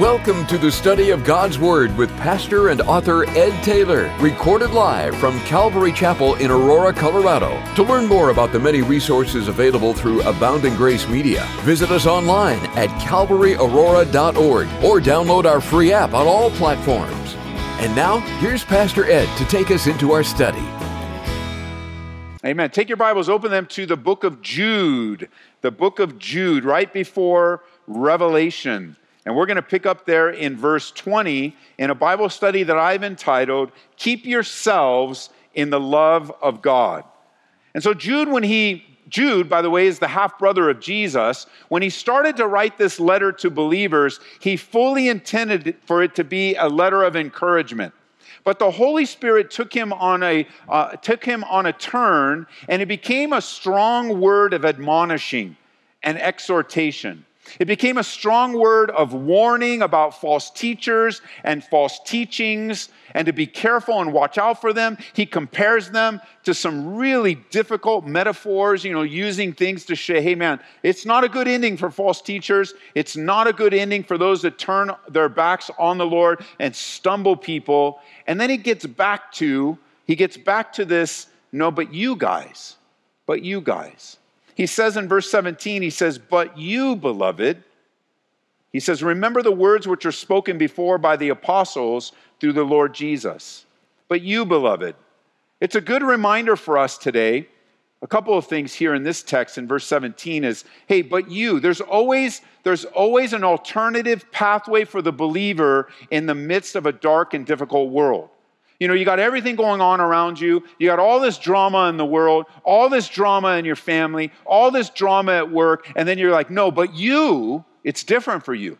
Welcome to the study of God's Word with pastor and author Ed Taylor, recorded live from Calvary Chapel in Aurora, Colorado. To learn more about the many resources available through Abounding Grace Media, visit us online at calvaryaurora.org or download our free app on all platforms. And now, here's Pastor Ed to take us into our study. Amen. Take your Bibles, open them to the book of Jude, the book of Jude, right before Revelation. And we're going to pick up there in verse 20 in a Bible study that I've entitled, Keep Yourselves in the Love of God. And so, Jude, when he, Jude, by the way, is the half brother of Jesus, when he started to write this letter to believers, he fully intended for it to be a letter of encouragement. But the Holy Spirit took him on a uh, took him on a turn, and it became a strong word of admonishing and exhortation. It became a strong word of warning about false teachers and false teachings and to be careful and watch out for them. He compares them to some really difficult metaphors, you know, using things to say, hey man, it's not a good ending for false teachers. It's not a good ending for those that turn their backs on the Lord and stumble people. And then he gets back to, he gets back to this, no, but you guys, but you guys. He says in verse 17, he says, But you, beloved, he says, Remember the words which are spoken before by the apostles through the Lord Jesus. But you, beloved, it's a good reminder for us today. A couple of things here in this text in verse 17 is, hey, but you, there's always there's always an alternative pathway for the believer in the midst of a dark and difficult world. You know, you got everything going on around you. You got all this drama in the world, all this drama in your family, all this drama at work. And then you're like, no, but you, it's different for you.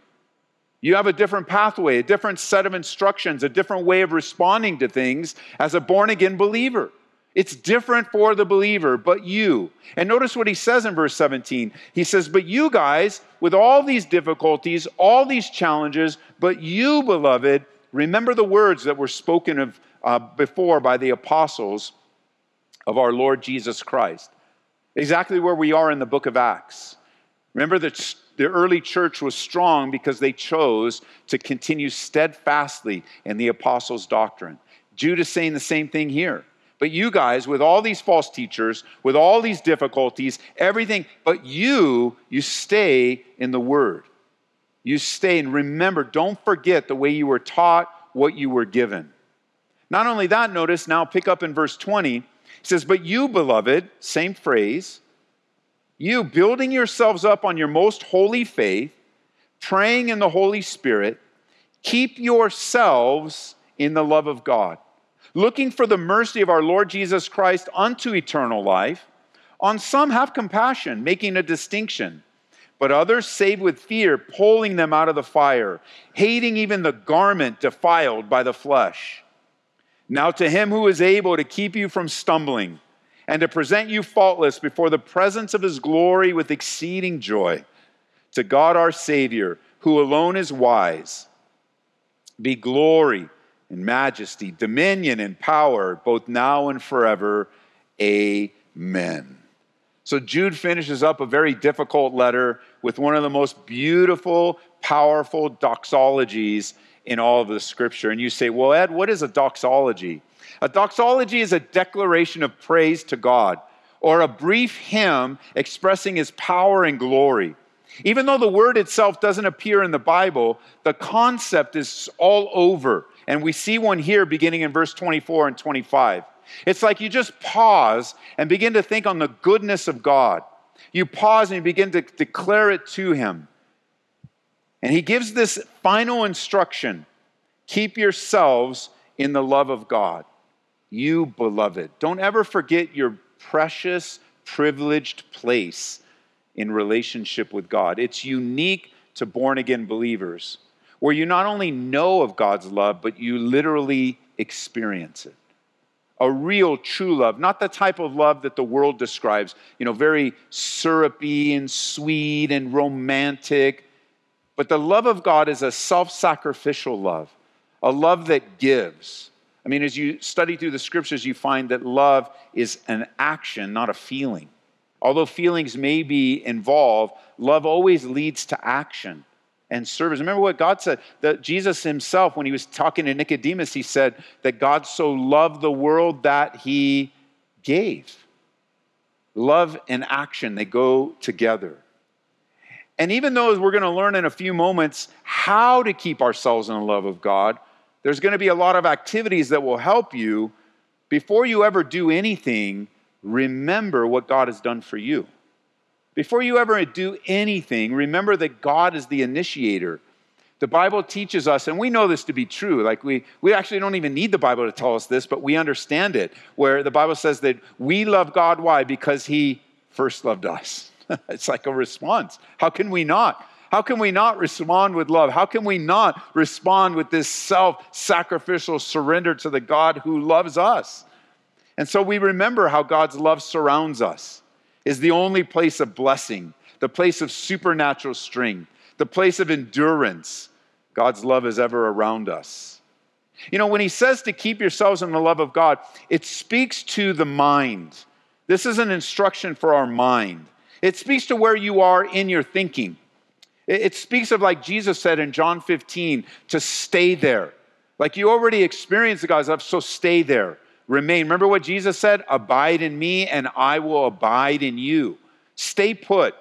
You have a different pathway, a different set of instructions, a different way of responding to things as a born again believer. It's different for the believer, but you. And notice what he says in verse 17. He says, But you guys, with all these difficulties, all these challenges, but you, beloved, remember the words that were spoken of uh, before by the apostles of our Lord Jesus Christ. Exactly where we are in the book of Acts. Remember that the early church was strong because they chose to continue steadfastly in the apostles' doctrine. Jude is saying the same thing here. But you guys, with all these false teachers, with all these difficulties, everything, but you, you stay in the word. You stay and remember, don't forget the way you were taught, what you were given. Not only that, notice now pick up in verse 20. He says, But you, beloved, same phrase, you building yourselves up on your most holy faith, praying in the Holy Spirit, keep yourselves in the love of God, looking for the mercy of our Lord Jesus Christ unto eternal life. On some have compassion, making a distinction, but others save with fear, pulling them out of the fire, hating even the garment defiled by the flesh. Now, to him who is able to keep you from stumbling and to present you faultless before the presence of his glory with exceeding joy, to God our Savior, who alone is wise, be glory and majesty, dominion and power, both now and forever. Amen. So Jude finishes up a very difficult letter with one of the most beautiful, powerful doxologies in all of the scripture. And you say, well, Ed, what is a doxology? A doxology is a declaration of praise to God or a brief hymn expressing his power and glory. Even though the word itself doesn't appear in the Bible, the concept is all over. And we see one here beginning in verse 24 and 25. It's like you just pause and begin to think on the goodness of God. You pause and you begin to declare it to him. And he gives this final instruction keep yourselves in the love of God. You, beloved, don't ever forget your precious, privileged place in relationship with God. It's unique to born again believers, where you not only know of God's love, but you literally experience it. A real, true love, not the type of love that the world describes, you know, very syrupy and sweet and romantic but the love of God is a self sacrificial love, a love that gives. I mean, as you study through the scriptures, you find that love is an action, not a feeling. Although feelings may be involved, love always leads to action. and service. Remember what God said? That Jesus himself, when he was talking to Nicodemus, he said that God so loved the world that he gave. Love and action, they go together. And even though we're going to learn in a few moments how to keep ourselves in the love of God, there's going to be a lot of activities that will help you. Before you ever do anything, remember what God has done for you. Before you ever do anything, remember that God is the initiator. The Bible teaches us, and we know this to be true. Like we, we actually don't even need the Bible to tell us this, but we understand it. Where the Bible says that we love God. Why? Because He first loved us. it's like a response. How can we not? How can we not respond with love? How can we not respond with this self sacrificial surrender to the God who loves us? And so we remember how God's love surrounds us, is the only place of blessing, the place of supernatural strength, the place of endurance. God's love is ever around us. You know, when he says to keep yourselves in the love of God, it speaks to the mind. This is an instruction for our mind. It speaks to where you are in your thinking. It speaks of, like Jesus said in John 15, to stay there. Like you already experienced the God's love, so stay there. Remain. Remember what Jesus said? Abide in me, and I will abide in you. Stay put.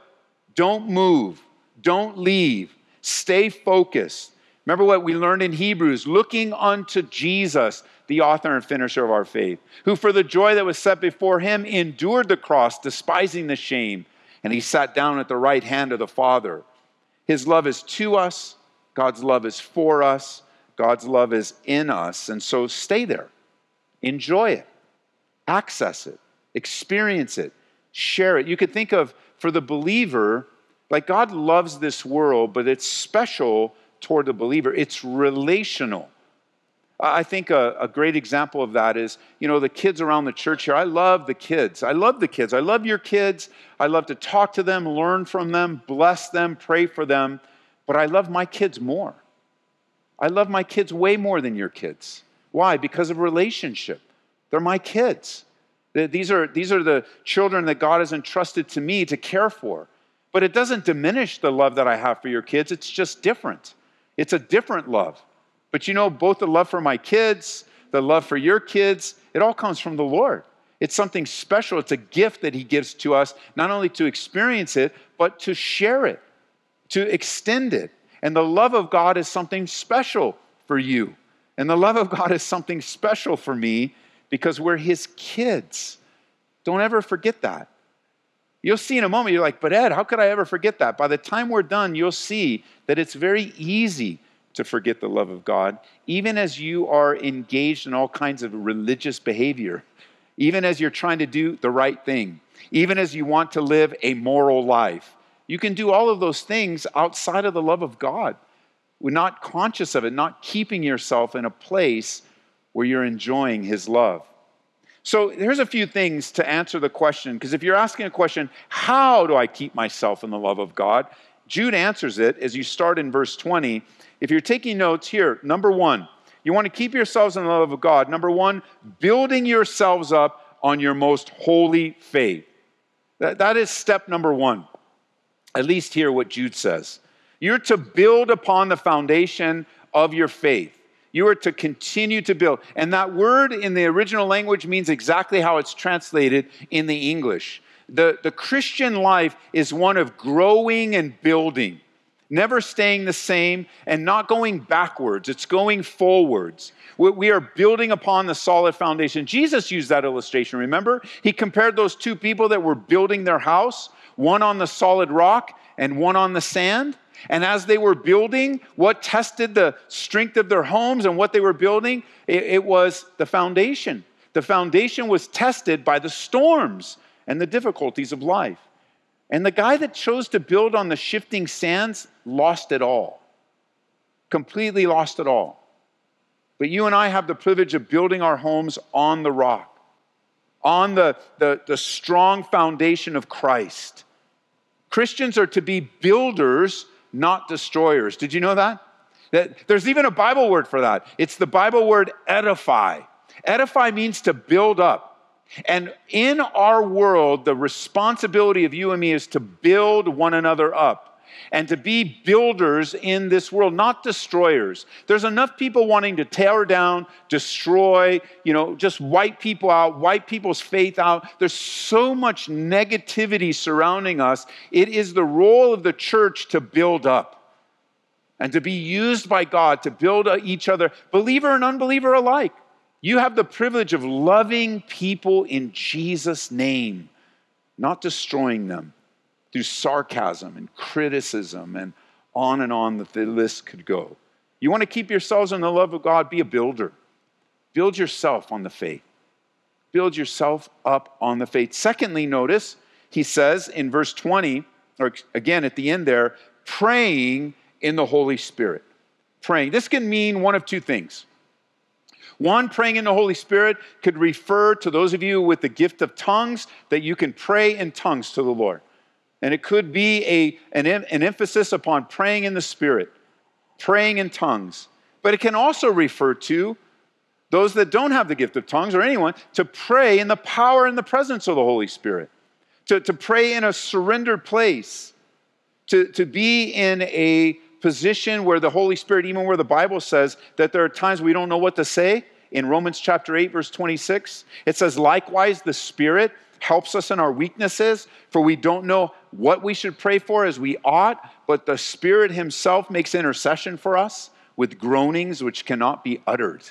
Don't move. Don't leave. Stay focused. Remember what we learned in Hebrews looking unto Jesus, the author and finisher of our faith, who for the joy that was set before him endured the cross, despising the shame, and he sat down at the right hand of the Father. His love is to us, God's love is for us, God's love is in us. And so stay there, enjoy it, access it, experience it, share it. You could think of, for the believer, like God loves this world, but it's special toward the believer, it's relational. I think a, a, great example of that is, you know, the kids around the church here. I love the kids. I love the kids. I love your kids. I love to talk to them, learn from them, bless them, pray for them. But I love my kids more. I love my kids way more than your kids. Why? Because of relationship. They're my kids. These are, these are the children that God has entrusted to me to care for. But it doesn't diminish the love that I have for your kids, it's just different. It's a different love. But you know, both the love for my kids, the love for your kids, it all comes from the Lord. It's something special. It's a gift that He gives to us, not only to experience it, but to share it, to extend it. And the love of God is something special for you. And the love of God is something special for me because we're His kids. Don't ever forget that. You'll see in a moment, you're like, but Ed, how could I ever forget that? By the time we're done, you'll see that it's very easy to forget the love of God, even as you are engaged in all kinds of religious behavior, even as you're trying to do the right thing, even as you want to live a moral life. You can do all of those things outside of the love of God. We're not conscious of it, not keeping yourself in a place where you're enjoying His love. So here's a few things to answer the question, because if you're asking a question, how do I keep myself in the love of God? Jude answers it as you start in verse 20 if you're taking notes here, number one, you want to keep yourselves in the love of God. Number one, building yourselves up on your most holy faith. That, that is step number one. At least hear what Jude says. You're to build upon the foundation of your faith. You are to continue to build. And that word in the original language means exactly how it's translated in the English. The, the Christian life is one of growing and building never staying the same and not going backwards, it's going forwards. We are building upon the solid foundation. Jesus used that illustration, remember? He compared those two people that were building their house, one on the solid rock and one on the sand. And as they were building, what tested the strength of their homes and what they were building? It, it was the foundation. The foundation was tested by the storms and the difficulties of life. And the guy that chose to build on the shifting sands lost it all. Completely lost it all. But you and I have the privilege of building our homes on the rock, on the, the, the strong foundation of Christ. Christians are to be builders, not destroyers. Did you know that? that? There's even a Bible word for that. It's the Bible word edify. Edify means to build up. And in our world, the responsibility of you and me is to build one another up. and to be builders in this world, not destroyers. There's enough people wanting to tear down, destroy, you know, just wipe people out, wipe people's faith out. There's so much negativity surrounding us. It is the role of the church to build up and to be used by God to build each other, believer and unbeliever alike. You have the privilege of loving people in Jesus' name, not destroying them through sarcasm and criticism and on and on that the list could go. You want to keep yourselves in the love of God, be a builder. Build yourself on the faith. Build yourself up on the faith. Secondly, notice he says in verse 20, or again at the end there, praying in the Holy Spirit. Praying. This can mean one of two things. One, praying in the Holy Spirit could refer to those of you with the gift of tongues that you can pray in tongues to the Lord. And it could be a, an, an emphasis upon praying in the Spirit, praying in tongues. But it can also refer to those that don't have the gift of tongues or anyone to pray in the power and the presence of the Holy Spirit, to, to pray in a surrendered place, to, to be in a position where the Holy Spirit, even where the Bible says that there are times we don't know what to say. In Romans chapter 8, verse 26, it says, Likewise, the Spirit helps us in our weaknesses, for we don't know what we should pray for as we ought, but the Spirit Himself makes intercession for us with groanings which cannot be uttered.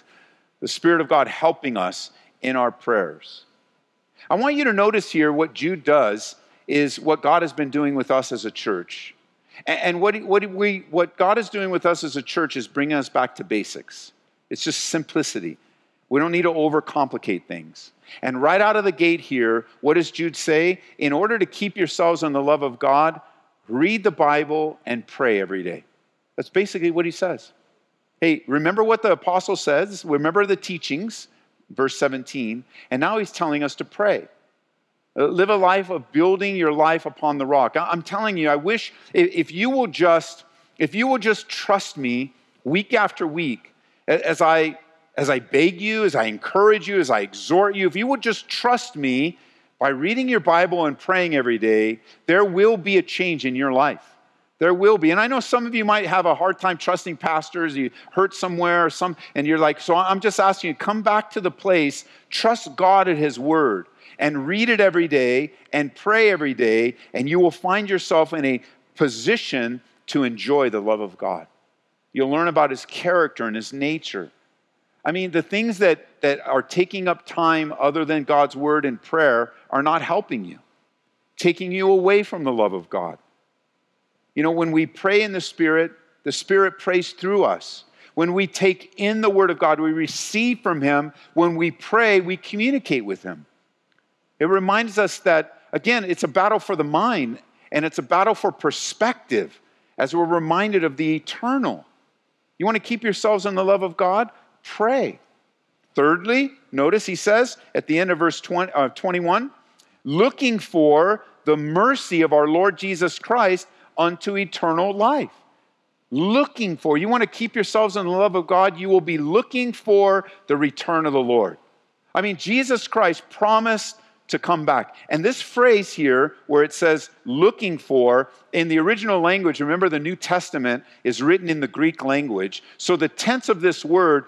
The Spirit of God helping us in our prayers. I want you to notice here what Jude does is what God has been doing with us as a church. And what, what, we, what God is doing with us as a church is bringing us back to basics. It's just simplicity. We don't need to overcomplicate things. And right out of the gate here, what does Jude say? In order to keep yourselves in the love of God, read the Bible and pray every day. That's basically what he says. Hey, remember what the apostle says? Remember the teachings, verse 17. And now he's telling us to pray. Uh, live a life of building your life upon the rock. I'm telling you, I wish if you will just, if you will just trust me week after week, as I as I beg you, as I encourage you, as I exhort you, if you would just trust me by reading your Bible and praying every day, there will be a change in your life. There will be. And I know some of you might have a hard time trusting pastors. You hurt somewhere or some, and you're like, so I'm just asking you, come back to the place, trust God at His word, and read it every day and pray every day, and you will find yourself in a position to enjoy the love of God. You'll learn about His character and His nature. I mean, the things that, that are taking up time other than God's word and prayer are not helping you, taking you away from the love of God. You know, when we pray in the Spirit, the Spirit prays through us. When we take in the Word of God, we receive from Him. When we pray, we communicate with Him. It reminds us that, again, it's a battle for the mind and it's a battle for perspective as we're reminded of the eternal. You want to keep yourselves in the love of God? pray. Thirdly, notice he says at the end of verse 20, uh, 21 looking for the mercy of our Lord Jesus Christ unto eternal life. Looking for, you want to keep yourselves in the love of God, you will be looking for the return of the Lord. I mean, Jesus Christ promised to come back. And this phrase here, where it says looking for, in the original language, remember the New Testament is written in the Greek language. So the tense of this word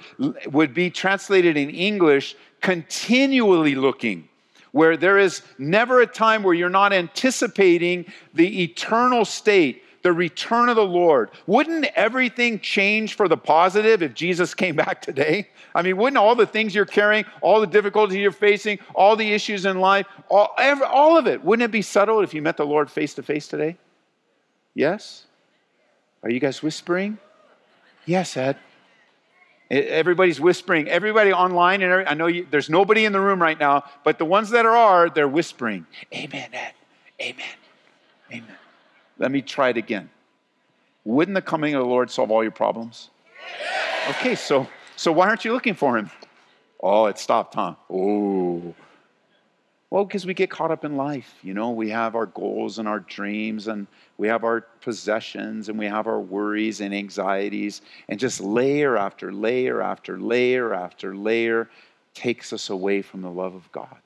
would be translated in English continually looking, where there is never a time where you're not anticipating the eternal state the return of the Lord. Wouldn't everything change for the positive if Jesus came back today? I mean, wouldn't all the things you're carrying, all the difficulties you're facing, all the issues in life, all, every, all of it, wouldn't it be settled if you met the Lord face to face today? Yes? Are you guys whispering? Yes, Ed. Everybody's whispering. Everybody online, and every, I know you, there's nobody in the room right now, but the ones that are, they're whispering. Amen, Ed. Amen. Amen. Let me try it again. Wouldn't the coming of the Lord solve all your problems? Okay, so so why aren't you looking for him? Oh, it stopped, huh? Oh. Well, because we get caught up in life. You know, we have our goals and our dreams, and we have our possessions, and we have our worries and anxieties, and just layer after layer after layer after layer takes us away from the love of God.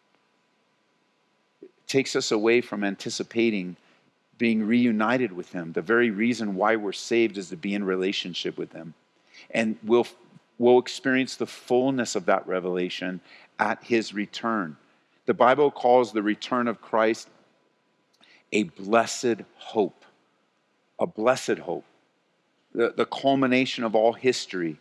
It takes us away from anticipating being reunited with Him. The very reason why we're saved is to be in relationship with Him. And we'll, we'll experience the fullness of that revelation at His return. The Bible calls the return of Christ a blessed hope. A blessed hope. The, the culmination of all history.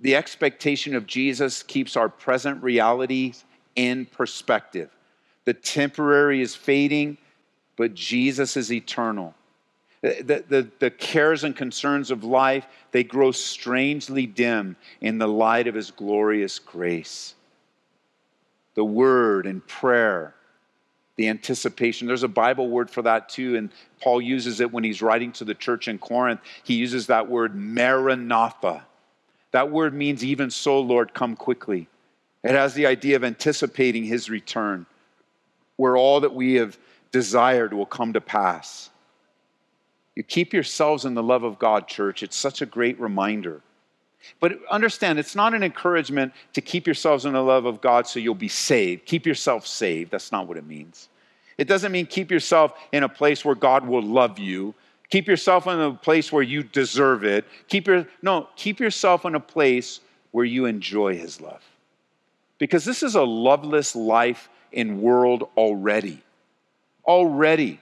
The expectation of Jesus keeps our present realities in perspective. The temporary is fading, but Jesus is eternal. The, the, the, cares and concerns of life, they grow strangely dim in the light of his glorious grace. The word and prayer, the anticipation. There's a Bible word for that too, and Paul uses it when he's writing to the church in Corinth. He uses that word maranatha. That word means, even so, Lord, come quickly. It has the idea of anticipating his return, where all that we have desired will come to pass. You keep yourselves in the love of God, church. It's such a great reminder. But understand, it's not an encouragement to keep yourselves in the love of God so you'll be saved. Keep yourself saved. That's not what it means. It doesn't mean keep yourself in a place where God will love you. Keep yourself in a place where you deserve it. Keep your no, keep yourself in a place where you enjoy his love. Because this is a loveless life in world already. Already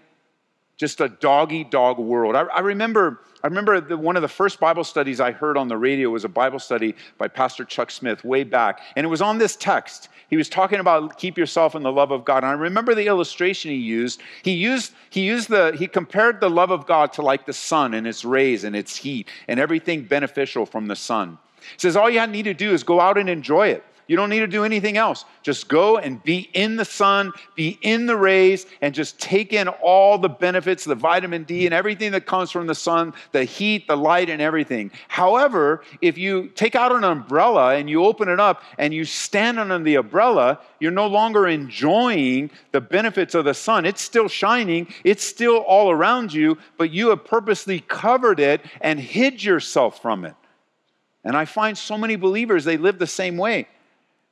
just a doggy dog world. I, I remember, I remember the, one of the first Bible studies I heard on the radio was a Bible study by Pastor Chuck Smith way back, and it was on this text. He was talking about keep yourself in the love of God. And I remember the illustration he used. He used he used the he compared the love of God to like the sun and its rays and its heat and everything beneficial from the sun. He says all you need to do is go out and enjoy it. You don't need to do anything else. Just go and be in the sun, be in the rays, and just take in all the benefits, the vitamin D and everything that comes from the sun, the heat, the light, and everything. However, if you take out an umbrella and you open it up and you stand under the umbrella, you're no longer enjoying the benefits of the sun. It's still shining, it's still all around you, but you have purposely covered it and hid yourself from it. And I find so many believers, they live the same way.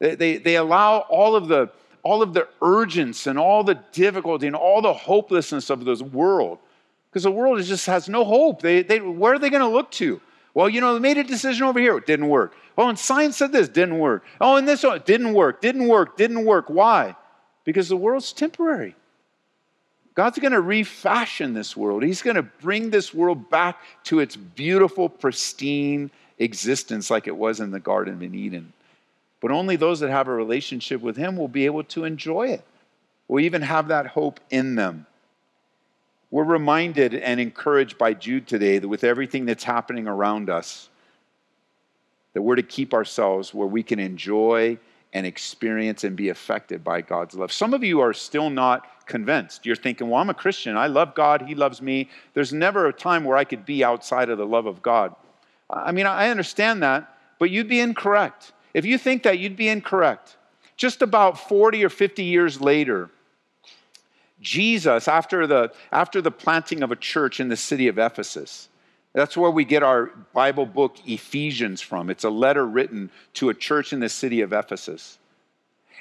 They, they, they allow all of the all of the urgency and all the difficulty and all the hopelessness of this world. Because the world just has no hope. They, they, where are they going to look to? Well, you know, they made a decision over here. It didn't work. Oh, and science said this. Didn't work. Oh, and this oh, one. Didn't work. Didn't work. Didn't work. Why? Because the world's temporary. God's going to refashion this world. He's going to bring this world back to its beautiful, pristine existence like it was in the Garden of Eden. But only those that have a relationship with Him will be able to enjoy it, will even have that hope in them. We're reminded and encouraged by Jude today that with everything that's happening around us, that we're to keep ourselves where we can enjoy and experience and be affected by God's love. Some of you are still not convinced. You're thinking, well, I'm a Christian. I love God. He loves me. There's never a time where I could be outside of the love of God. I mean, I understand that, but you'd be incorrect. If you think that, you'd be incorrect. Just about 40 or 50 years later, Jesus, after the, after the planting of a church in the city of Ephesus, that's where we get our Bible book Ephesians from. It's a letter written to a church in the city of Ephesus.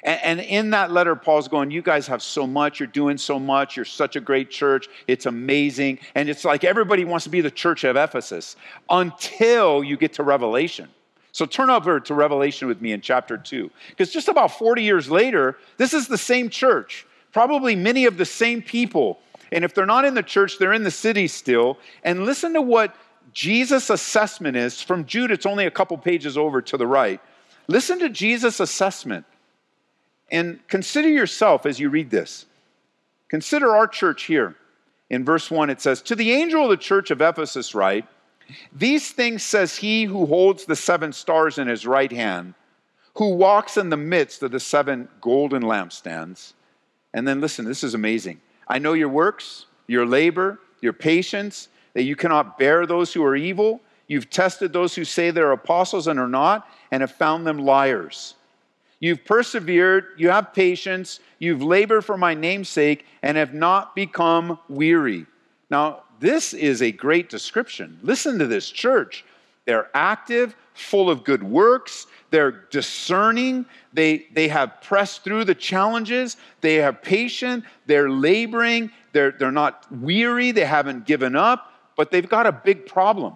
And, and, in that letter, Paul's going, You guys have so much. You're doing so much. You're such a great church. It's amazing. And it's like everybody wants to be the church of Ephesus until you get to Revelation. So turn over to Revelation with me in chapter 2. Because just about 40 years later, this is the same church, probably many of the same people. And if they're not in the church, they're in the city still. And listen to what Jesus' assessment is. From Jude, it's only a couple pages over to the right. Listen to Jesus' assessment and consider yourself as you read this. Consider our church here. In verse 1, it says, To the angel of the church of Ephesus, write, these things says he who holds the seven stars in his right hand, who walks in the midst of the seven golden lampstands. And then listen, this is amazing. I know your works, your labor, your patience, that you cannot bear those who are evil. You've tested those who say they're apostles and are not, and have found them liars. You've persevered, you have patience, you've labored for my name's sake, and have not become weary. Now, this is a great description. Listen to this church. They're active, full of good works. they're discerning, they, they have pressed through the challenges, they are patient, they're laboring, they're, they're not weary, they haven't given up, but they've got a big problem.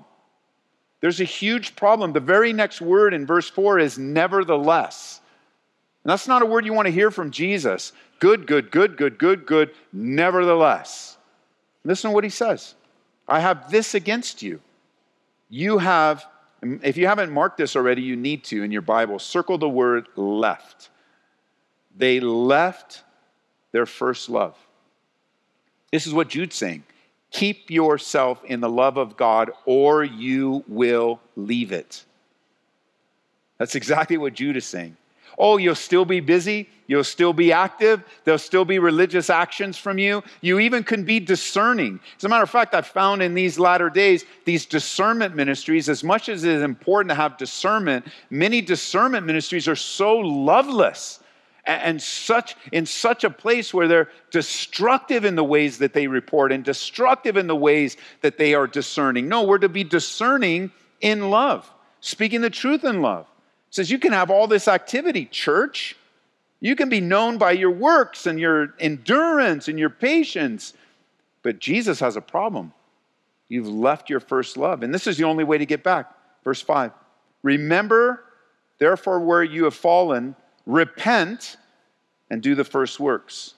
There's a huge problem. The very next word in verse 4 is nevertheless. And that's not a word you want to hear from Jesus. Good, good, good, good, good, good, nevertheless. Listen to what he says I have this against you. You have, if you haven't marked this already, you need to in your Bible. Circle the word left. They left their first love. This is what Jude's saying. Keep yourself in the love of God, or you will leave it. That's exactly what Jude is saying. Oh, you'll still be busy. You'll still be active. There'll still be religious actions from you. You even can be discerning. As a matter of fact, I've found in these latter days, these discernment ministries, as much as it is important to have discernment, many discernment ministries are so loveless and such in such a place where they're destructive in the ways that they report and destructive in the ways that they are discerning. No, we're to be discerning in love, speaking the truth in love says you can have all this activity, church. You can be known by your works and your endurance and your patience. But Jesus has a problem. You've left your first love. And this is the only way to get back. Verse 5 Remember, therefore, where you have fallen, repent and do the first works.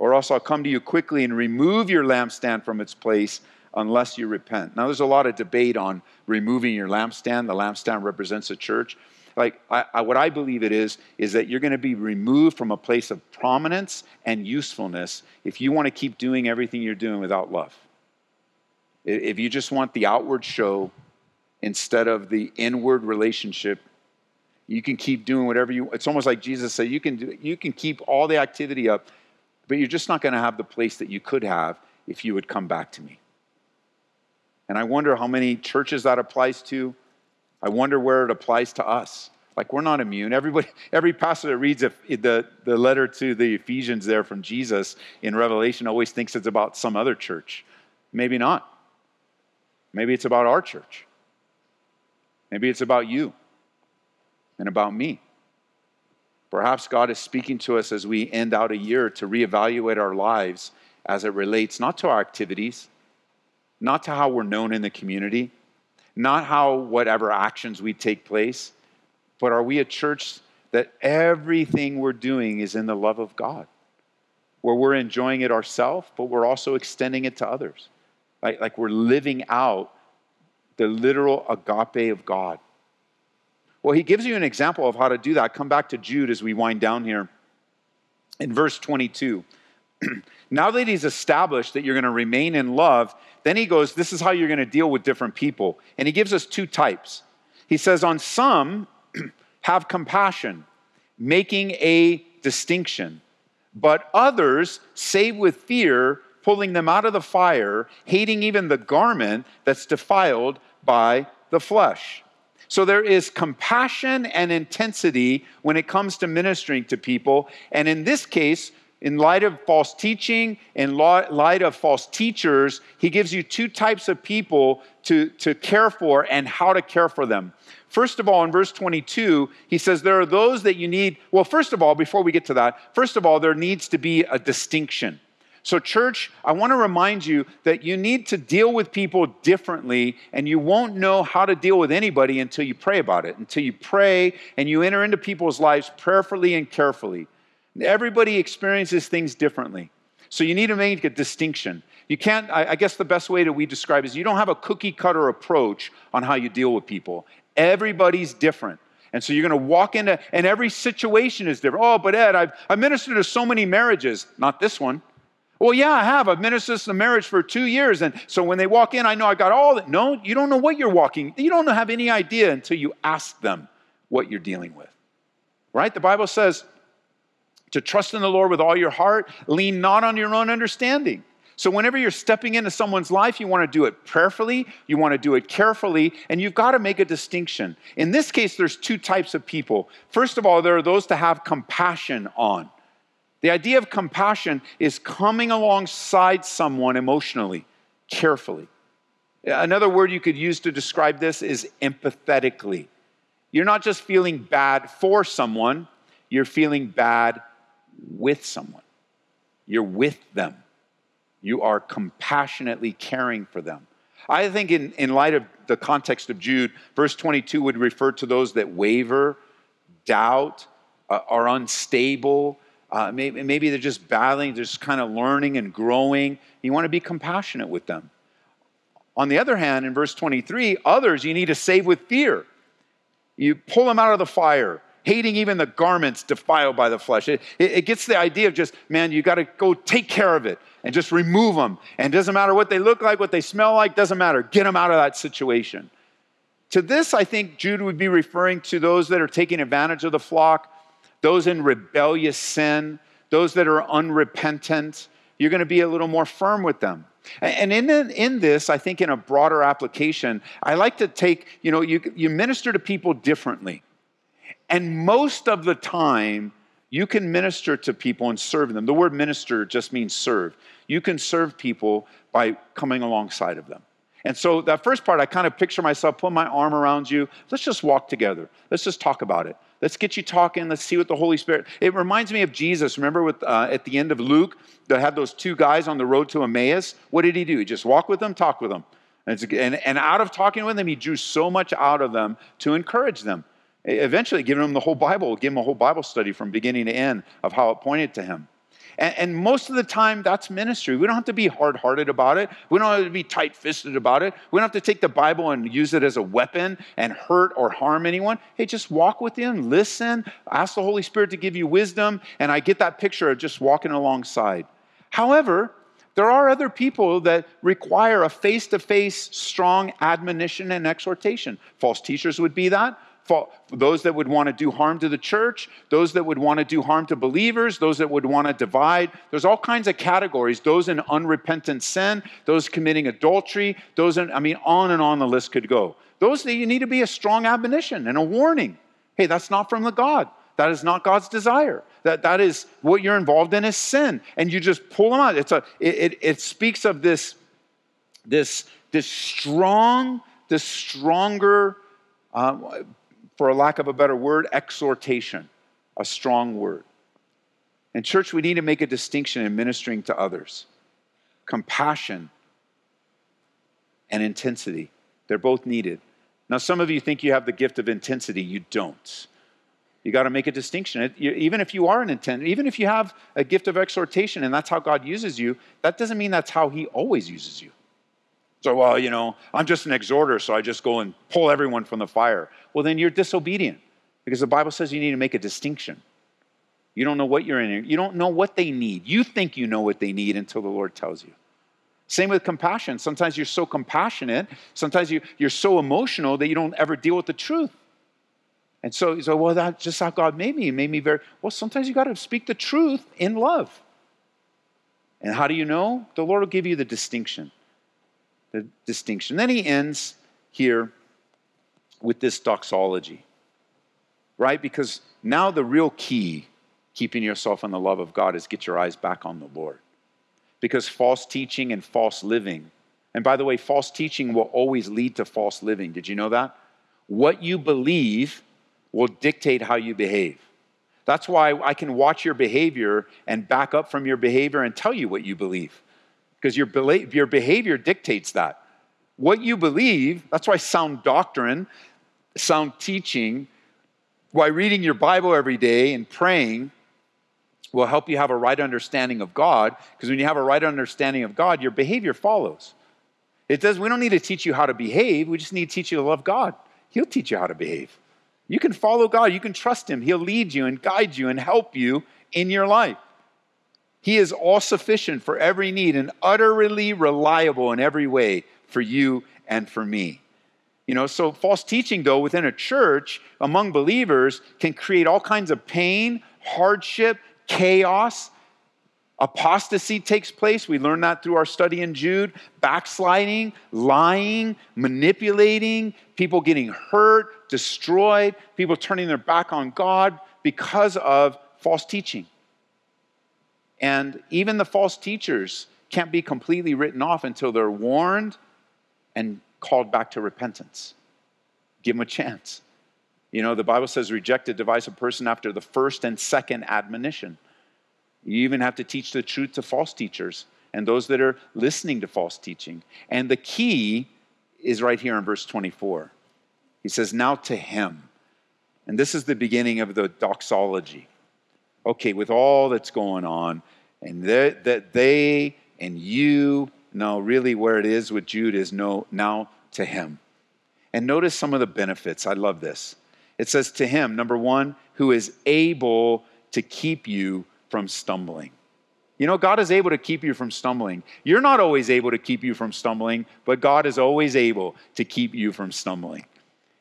Or else I'll come to you quickly and remove your lampstand from its place unless you repent. Now, there's a lot of debate on removing your lampstand. The lampstand represents a church like I, I, what I believe it is, is that you're going to be removed from a place of prominence and usefulness if you want to keep doing everything you're doing without love. If you just want the outward show instead of the inward relationship, you can keep doing whatever you. It's almost like Jesus said, you can do, you can keep all the activity up, but you're just not going to have the place that you could have if you would come back to me. And I wonder how many churches that applies to I wonder where it applies to us. Like we're not immune. Everybody, every pastor that reads the, the letter to the Ephesians there from Jesus in Revelation always thinks it's about some other church. Maybe not. Maybe it's about our church. Maybe it's about you and about me. Perhaps God is speaking to us as we end out a year to reevaluate our lives as it relates not to our activities, not to how we're known in the community, not how whatever actions we take place, but are we a church that everything we're doing is in the love of God, where we're enjoying it ourselves, but we're also extending it to others? Like, like we're living out the literal agape of God. Well, he gives you an example of how to do that. Come back to Jude as we wind down here. In verse 22, now that he's established that you're going to remain in love, then he goes, This is how you're going to deal with different people. And he gives us two types. He says, On some, have compassion, making a distinction, but others save with fear, pulling them out of the fire, hating even the garment that's defiled by the flesh. So there is compassion and intensity when it comes to ministering to people. And in this case, in light of false teaching, in light of false teachers, he gives you two types of people to, to care for and how to care for them. First of all, in verse 22, he says there are those that you need. Well, first of all, before we get to that, first of all, there needs to be a distinction. So, church, I want to remind you that you need to deal with people differently, and you won't know how to deal with anybody until you pray about it, until you pray and you enter into people's lives prayerfully and carefully. Everybody experiences things differently. So you need to make a distinction. You can't, I, guess the best way that we describe is you don't have a cookie cutter approach on how you deal with people. Everybody's different. And so you're going to walk into, and every situation is different. Oh, but Ed, I've, I've ministered to so many marriages. Not this one. Well, yeah, I have. I've ministered to marriage for two years. And so when they walk in, I know I got all that. No, you don't know what you're walking. You don't have any idea until you ask them what you're dealing with. Right? The Bible says, to trust in the Lord with all your heart, lean not on your own understanding. So, whenever you're stepping into someone's life, you want to do it prayerfully, you want to do it carefully, and you've got to make a distinction. In this case, there's two types of people. First of all, there are those to have compassion on. The idea of compassion is coming alongside someone emotionally, carefully. Another word you could use to describe this is empathetically. You're not just feeling bad for someone, you're feeling bad with someone. You're with them. You are compassionately caring for them. I think, in, in light of the context of Jude, verse 22 would refer to those that waver, doubt, uh, are unstable. Uh, maybe, maybe they're just battling, just kind of learning and growing. You want to be compassionate with them. On the other hand, in verse 23, others you need to save with fear. You pull them out of the fire, hating even the garments defiled by the flesh. It, it, it gets the idea of just, man, you got to go take care of it and just remove them. And doesn't matter what they look like, what they smell like, doesn't matter. Get them out of that situation. To this, I think Jude would be referring to those that are taking advantage of the flock, those in rebellious sin, those that are unrepentant. You're going to be a little more firm with them. And in, in this, I think in a broader application, I like to take, you know, you, you minister to people differently. And most of the time, you can minister to people and serve them. The word minister just means serve. You can serve people by coming alongside of them. And so that first part, I kind of picture myself, put my arm around you. Let's just walk together. Let's just talk about it. Let's get you talking. Let's see what the Holy Spirit. It reminds me of Jesus. Remember, with uh, at the end of Luke, that had those two guys on the road to Emmaus. What did he do? He just walked with them, talked with them, and, and, and out of talking with them, he drew so much out of them to encourage them. Eventually, giving them the whole Bible, give them a whole Bible study from beginning to end of how it pointed to him. And, and most of the time, that's ministry. We don't have to be hard hearted about it. We don't have to be tight fisted about it. We don't have to take the Bible and use it as a weapon and hurt or harm anyone. Hey, just walk with Him, listen, ask the Holy Spirit to give you wisdom. And I get that picture of just walking alongside. However, there are other people that require a face to face, strong admonition and exhortation. False teachers would be that those that would want to do harm to the church, those that would want to do harm to believers, those that would want to divide. There's all kinds of categories. Those in unrepentant sin, those committing adultery, those in, I mean, on and on the list could go. Those that you need to be a strong admonition and a warning. Hey, that's not from the God. That is not God's desire. That, that is what you're involved in is sin. And you just pull them out. It's a, it, it, it speaks of this, this, this strong, this stronger uh, for a lack of a better word, exhortation, a strong word. In church, we need to make a distinction in ministering to others. Compassion and intensity, they're both needed. Now, some of you think you have the gift of intensity, you don't. You got to make a distinction. Even if you are an intent, even if you have a gift of exhortation and that's how God uses you, that doesn't mean that's how He always uses you. So, well, you know, I'm just an exhorter, so I just go and pull everyone from the fire. Well, then you're disobedient because the Bible says you need to make a distinction. You don't know what you're in. You don't know what they need. You think you know what they need until the Lord tells you. Same with compassion. Sometimes you're so compassionate, sometimes you, you're so emotional that you don't ever deal with the truth. And so you say, well, that's just how God made me. He made me very, well, sometimes you got to speak the truth in love. And how do you know? The Lord will give you the distinction the distinction. Then he ends here with this doxology, right? Because now the real key, keeping yourself in the love of God, is get your eyes back on the Lord. Because false teaching and false living, and by the way, false teaching will always lead to false living. Did you know that? What you believe will dictate how you behave. That's why I can watch your behavior and back up from your behavior and tell you what you believe because your, your behavior dictates that. What you believe, that's why sound doctrine, sound teaching, why reading your Bible every day and praying will help you have a right understanding of God, because when you have a right understanding of God, your behavior follows. It does, we don't need to teach you how to behave, we just need to teach you to love God. He'll teach you how to behave. You can follow God, you can trust Him, He'll lead you and guide you and help you in your life. He is all sufficient for every need and utterly reliable in every way for you and for me. You know, so false teaching, though, within a church among believers can create all kinds of pain, hardship, chaos. Apostasy takes place. We learned that through our study in Jude. Backsliding, lying, manipulating, people getting hurt, destroyed, people turning their back on God because of false teaching. And even the false teachers can't be completely written off until they're warned and called back to repentance. Give them a chance. You know, the Bible says reject a divisive person after the first and second admonition. You even have to teach the truth to false teachers and those that are listening to false teaching. And the key is right here in verse 24. He says, Now to him. And this is the beginning of the doxology. Okay, with all that's going on, and that they and you, no, really where it is with Jude is no, now to him. And notice some of the benefits. I love this. It says to him, number one, who is able to keep you from stumbling. You know, God is able to keep you from stumbling. You're not always able to keep you from stumbling, but God is always able to keep you from stumbling.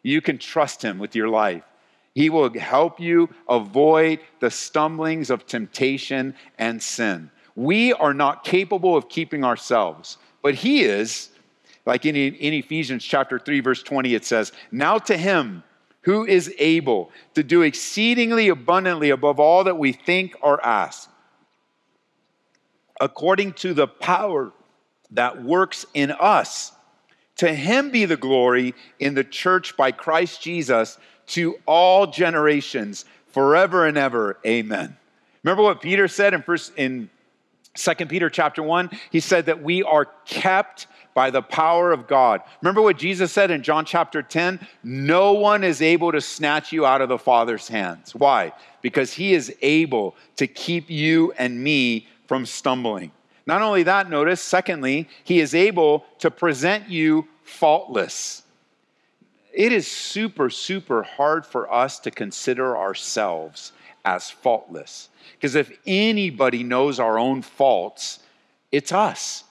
You can trust Him with your life. He will help you avoid the stumblings of temptation and sin. We are not capable of keeping ourselves, but He is. Like in, in Ephesians chapter 3, verse 20, it says, Now to Him who is able to do exceedingly abundantly above all that we think or ask according to the power that works in us. To him be the glory in the church by Christ Jesus to all generations, forever and ever. Amen. Remember what Peter said in first in 2 Peter chapter 1? He said that we are kept by the power of God. Remember what Jesus said in John chapter 10? No one is able to snatch you out of the Father's hands. Why? Because he is able to keep you and me from stumbling. Not only that, notice, secondly, he is able to present you faultless. It is super, super hard for us to consider ourselves as faultless. Because if anybody knows our own faults, it's us.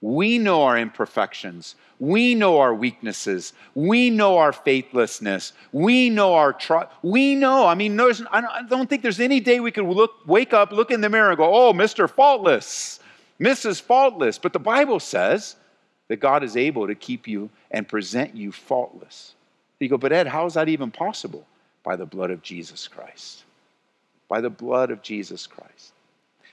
We know our imperfections. We know our weaknesses. We know our faithlessness. We know our trust. We know. I mean, I don't think there's any day we could look, wake up, look in the mirror, and go, "Oh, Mr. Faultless, Mrs. Faultless." But the Bible says that God is able to keep you and present you faultless. You go, but Ed, how is that even possible? By the blood of Jesus Christ. By the blood of Jesus Christ.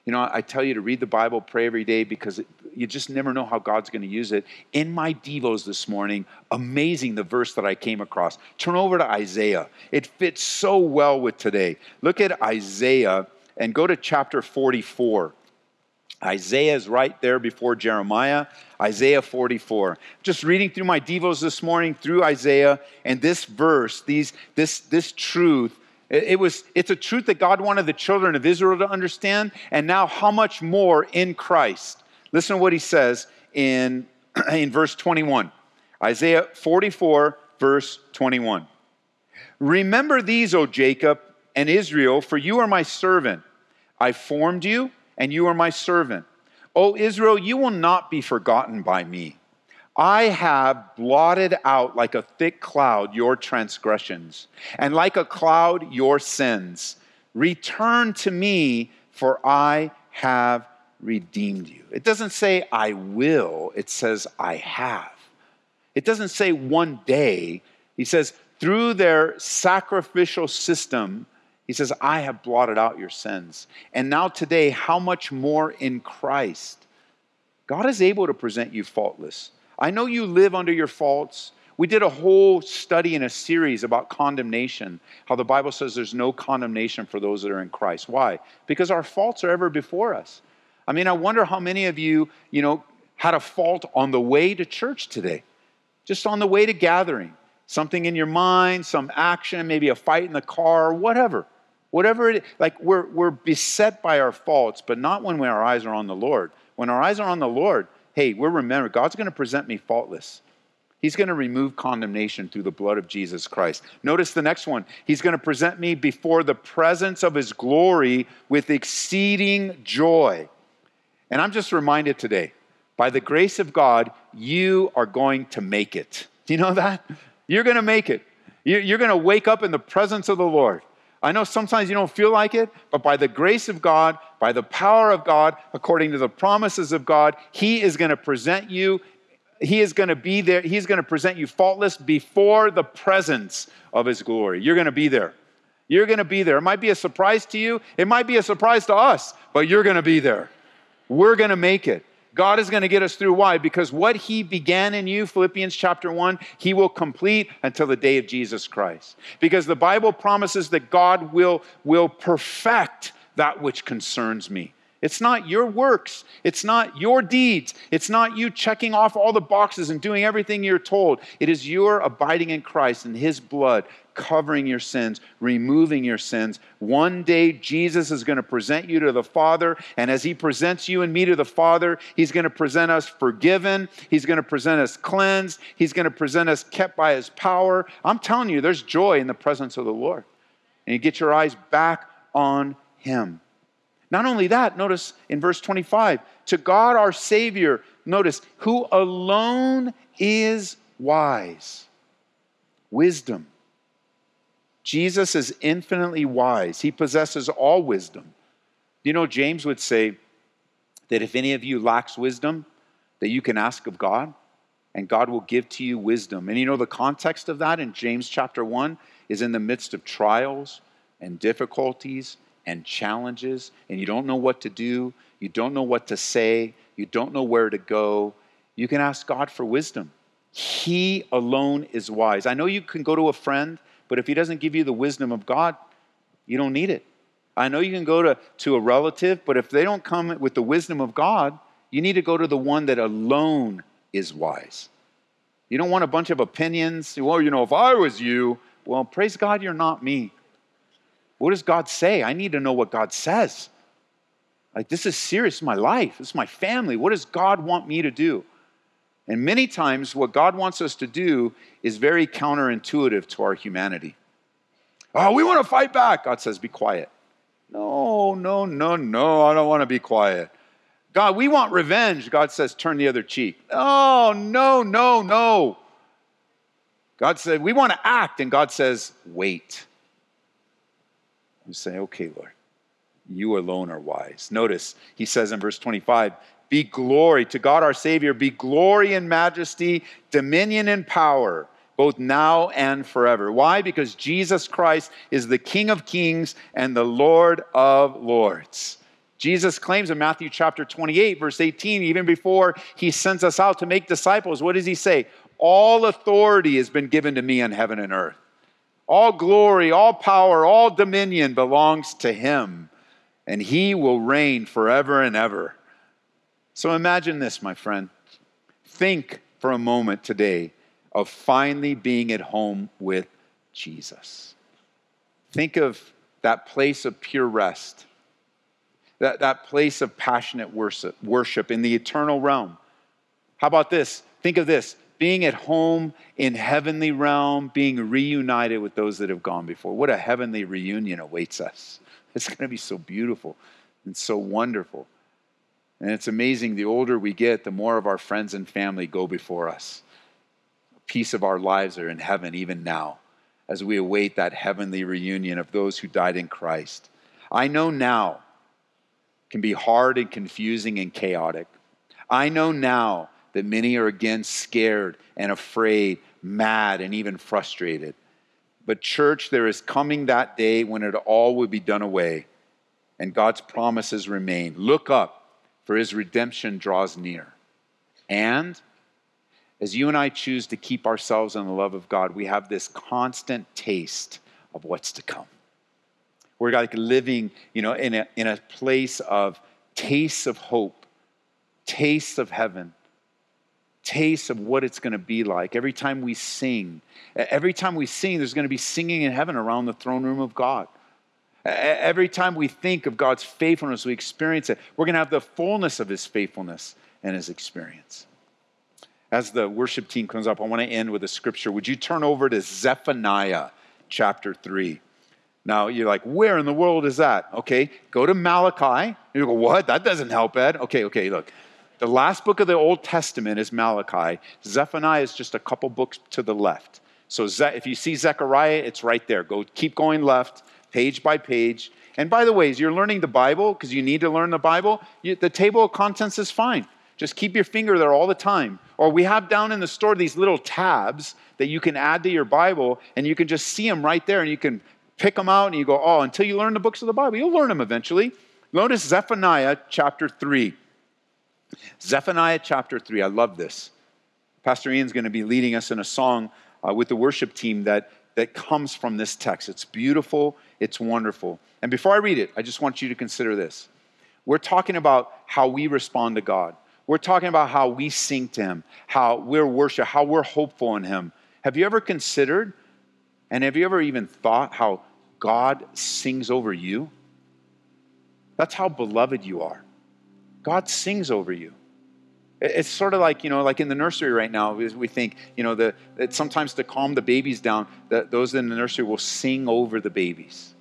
You know, I tell you to read the Bible, pray every day because you just never know how God's going to use it. In my Devos this morning, amazing the verse that I came across. Turn over to Isaiah. It fits so well with today. Look at Isaiah and go to chapter 44. Isaiah is right there before Jeremiah, Isaiah 44. Just reading through my devos this morning through Isaiah and this verse, these, this, this truth it was, it's a truth that God wanted the children of Israel to understand, and now how much more in Christ. Listen to what he says in, in verse 21. Isaiah 44, verse 21. Remember these, O Jacob and Israel, for you are my servant. I formed you, and you are my servant. O Israel, you will not be forgotten by me. I have blotted out like a thick cloud your transgressions, and like a cloud your sins. Return to me, for I have redeemed you. It doesn't say I will, it says I have. It doesn't say one day. He says, through their sacrificial system, he says, I have blotted out your sins. And now, today, how much more in Christ? God is able to present you faultless. I know you live under your faults. We did a whole study in a series about condemnation, how the Bible says there's no condemnation for those that are in Christ. Why? Because our faults are ever before us. I mean, I wonder how many of you, you know, had a fault on the way to church today, just on the way to gathering. Something in your mind, some action, maybe a fight in the car, whatever. Whatever it is. Like we're, we're beset by our faults, but not when our eyes are on the Lord. When our eyes are on the Lord, hey, we're remember, God's going to present me faultless. He's going to remove condemnation through the blood of Jesus Christ. Notice the next one. He's going to present me before the presence of his glory with exceeding joy. And I'm just reminded today, by the grace of God, you are going to make it. Do you know that? You're going to make it. You're going to wake up in the presence of the Lord. I know sometimes you don't feel like it, but by the grace of God, by the power of God, according to the promises of God, He is going to present you. He is going to be there. He's going to present you faultless before the presence of His glory. You're going to be there. You're going to be there. It might be a surprise to you, it might be a surprise to us, but you're going to be there. We're going to make it. God is going to get us through. Why? Because what He began in you, Philippians chapter 1, He will complete until the day of Jesus Christ. Because the Bible promises that God will, will perfect that which concerns me. It's not your works. It's not your deeds. It's not you checking off all the boxes and doing everything you're told. It is your abiding in Christ and His blood covering your sins, removing your sins. One day, Jesus is going to present you to the Father. And as He presents you and me to the Father, He's going to present us forgiven. He's going to present us cleansed. He's going to present us kept by His power. I'm telling you, there's joy in the presence of the Lord. And you get your eyes back on Him. Not only that, notice in verse 25, to God our Savior, notice, who alone is wise. Wisdom. Jesus is infinitely wise. He possesses all wisdom. You know, James would say that if any of you lacks wisdom, that you can ask of God, and God will give to you wisdom. And you know, the context of that in James chapter 1 is in the midst of trials and difficulties and challenges, and you don't know what to do, you don't know what to say, you don't know where to go, you can ask God for wisdom. He alone is wise. I know you can go to a friend, but if he doesn't give you the wisdom of God, you don't need it. I know you can go to, to a relative, but if they don't come with the wisdom of God, you need to go to the one that alone is wise. You don't want a bunch of opinions. Well, you know, if I was you, well, praise God, you're not me. What does God say? I need to know what God says. Like, this is serious. My life. This is my family. What does God want me to do? And many times, what God wants us to do is very counterintuitive to our humanity. Oh, we want to fight back. God says, be quiet. No, no, no, no. I don't want to be quiet. God, we want revenge. God says, turn the other cheek. Oh, no, no, no. God said, we want to act. And God says, wait You say, okay, Lord, you alone are wise. Notice he says in verse 25, be glory to God our Savior, be glory and majesty, dominion and power, both now and forever. Why? Because Jesus Christ is the King of kings and the Lord of lords. Jesus claims in Matthew chapter 28, verse 18, even before he sends us out to make disciples, what does he say? All authority has been given to me in heaven and earth. All glory, all power, all dominion belongs to him, and he will reign forever and ever. So imagine this, my friend. Think for a moment today of finally being at home with Jesus. Think of that place of pure rest, that, that place of passionate worship, worship in the eternal realm. How about this? Think of this being at home in heavenly realm, being reunited with those that have gone before. What a heavenly reunion awaits us. It's going to be so beautiful and so wonderful. And it's amazing the older we get, the more of our friends and family go before us. A piece of our lives are in heaven even now as we await that heavenly reunion of those who died in Christ. I know now can be hard and confusing and chaotic. I know now that many are again scared and afraid, mad, and even frustrated. But, church, there is coming that day when it all will be done away and God's promises remain. Look up, for his redemption draws near. And as you and I choose to keep ourselves in the love of God, we have this constant taste of what's to come. We're like living, you know, in a, in a place of tastes of hope, tastes of heaven, tastes of what it's going to be like. Every time we sing, every time we sing, there's going to be singing in heaven around the throne room of God. Every time we think of God's faithfulness, we experience it. We're going to have the fullness of His faithfulness and His experience. As the worship team comes up, I want to end with a scripture. Would you turn over to Zephaniah chapter 3? Now, you're like, where in the world is that? Okay, go to Malachi. You go, what? That doesn't help, Ed. Okay, okay, look. The last book of the Old Testament is Malachi. Zephaniah is just a couple books to the left. So if you see Zechariah, it's right there. Go keep going left, page by page. And by the way, as you're learning the Bible, because you need to learn the Bible, you, the table of contents is fine. Just keep your finger there all the time. Or we have down in the store these little tabs that you can add to your Bible, and you can just see them right there, and you can pick them out, and you go, oh, until you learn the books of the Bible, you'll learn them eventually. Notice Zephaniah chapter 3. Zephaniah chapter 3. I love this. Pastor Ian's going to be leading us in a song uh, with the worship team that, that comes from this text. It's beautiful, it's wonderful. And before I read it, I just want you to consider this. We're talking about how we respond to God. We're talking about how we sing to Him, how we're worship, how we're hopeful in Him. Have you ever considered and have you ever even thought how God sings over you? That's how beloved you are. God sings over you. It's sort of like, you know, like in the nursery right now, we think, you know, the, sometimes to calm the babies down, that those in the nursery will sing over the babies.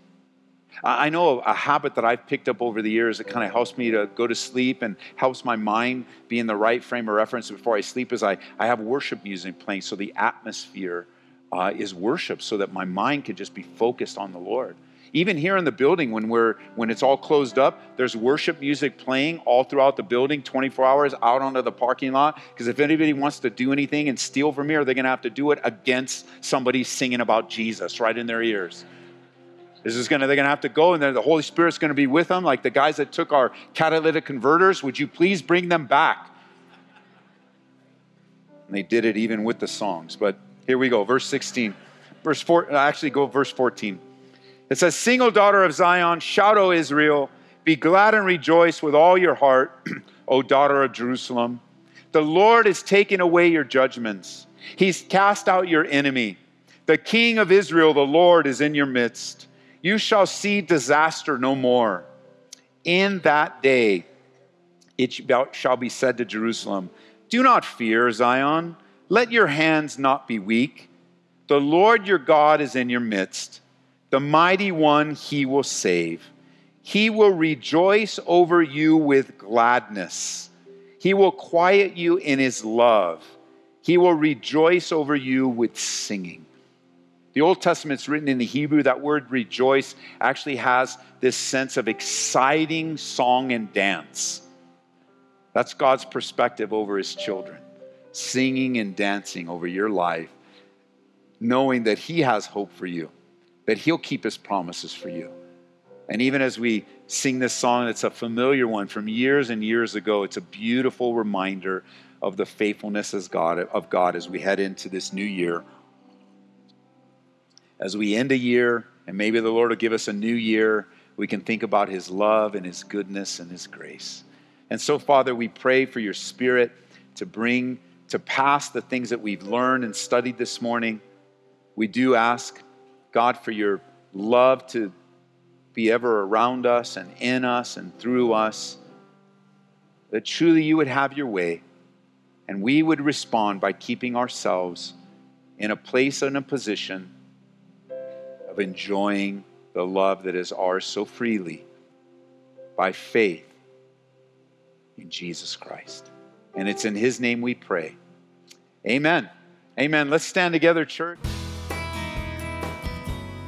I know a habit that I've picked up over the years that kind of helps me to go to sleep and helps my mind be in the right frame of reference before I sleep is I, I have worship music playing so the atmosphere uh, is worship so that my mind can just be focused on the Lord. Even here in the building, when we're when it's all closed up, there's worship music playing all throughout the building, 24 hours out onto the parking lot. Because if anybody wants to do anything and steal from here, they're gonna have to do it against somebody singing about Jesus right in their ears. This is gonna, they're gonna have to go, and the Holy Spirit's gonna be with them, like the guys that took our catalytic converters. Would you please bring them back? And they did it even with the songs. But here we go, verse 16. Verse 4, actually go verse 14. It says, Single daughter of Zion, shout, O Israel, be glad and rejoice with all your heart, O daughter of Jerusalem. The Lord is taking away your judgments, He's cast out your enemy. The King of Israel, the Lord, is in your midst. You shall see disaster no more. In that day, it shall be said to Jerusalem, Do not fear, Zion. Let your hands not be weak. The Lord your God is in your midst the mighty one he will save. He will rejoice over you with gladness. He will quiet you in his love. He will rejoice over you with singing. The Old Testament's written in the Hebrew. That word rejoice actually has this sense of exciting song and dance. That's God's perspective over his children, singing and dancing over your life, knowing that he has hope for you that He'll keep His promises for you. And even as we sing this song, it's a familiar one from years and years ago. It's a beautiful reminder of the faithfulness as God, of God as we head into this new year. As we end a year, and maybe the Lord will give us a new year, we can think about His love and His goodness and His grace. And so, Father, we pray for your Spirit to bring to pass the things that we've learned and studied this morning. We do ask God, for your love to be ever around us and in us and through us, that truly you would have your way and we would respond by keeping ourselves in a place and a position of enjoying the love that is ours so freely by faith in Jesus Christ. And it's in his name we pray. Amen. Amen. Let's stand together, church.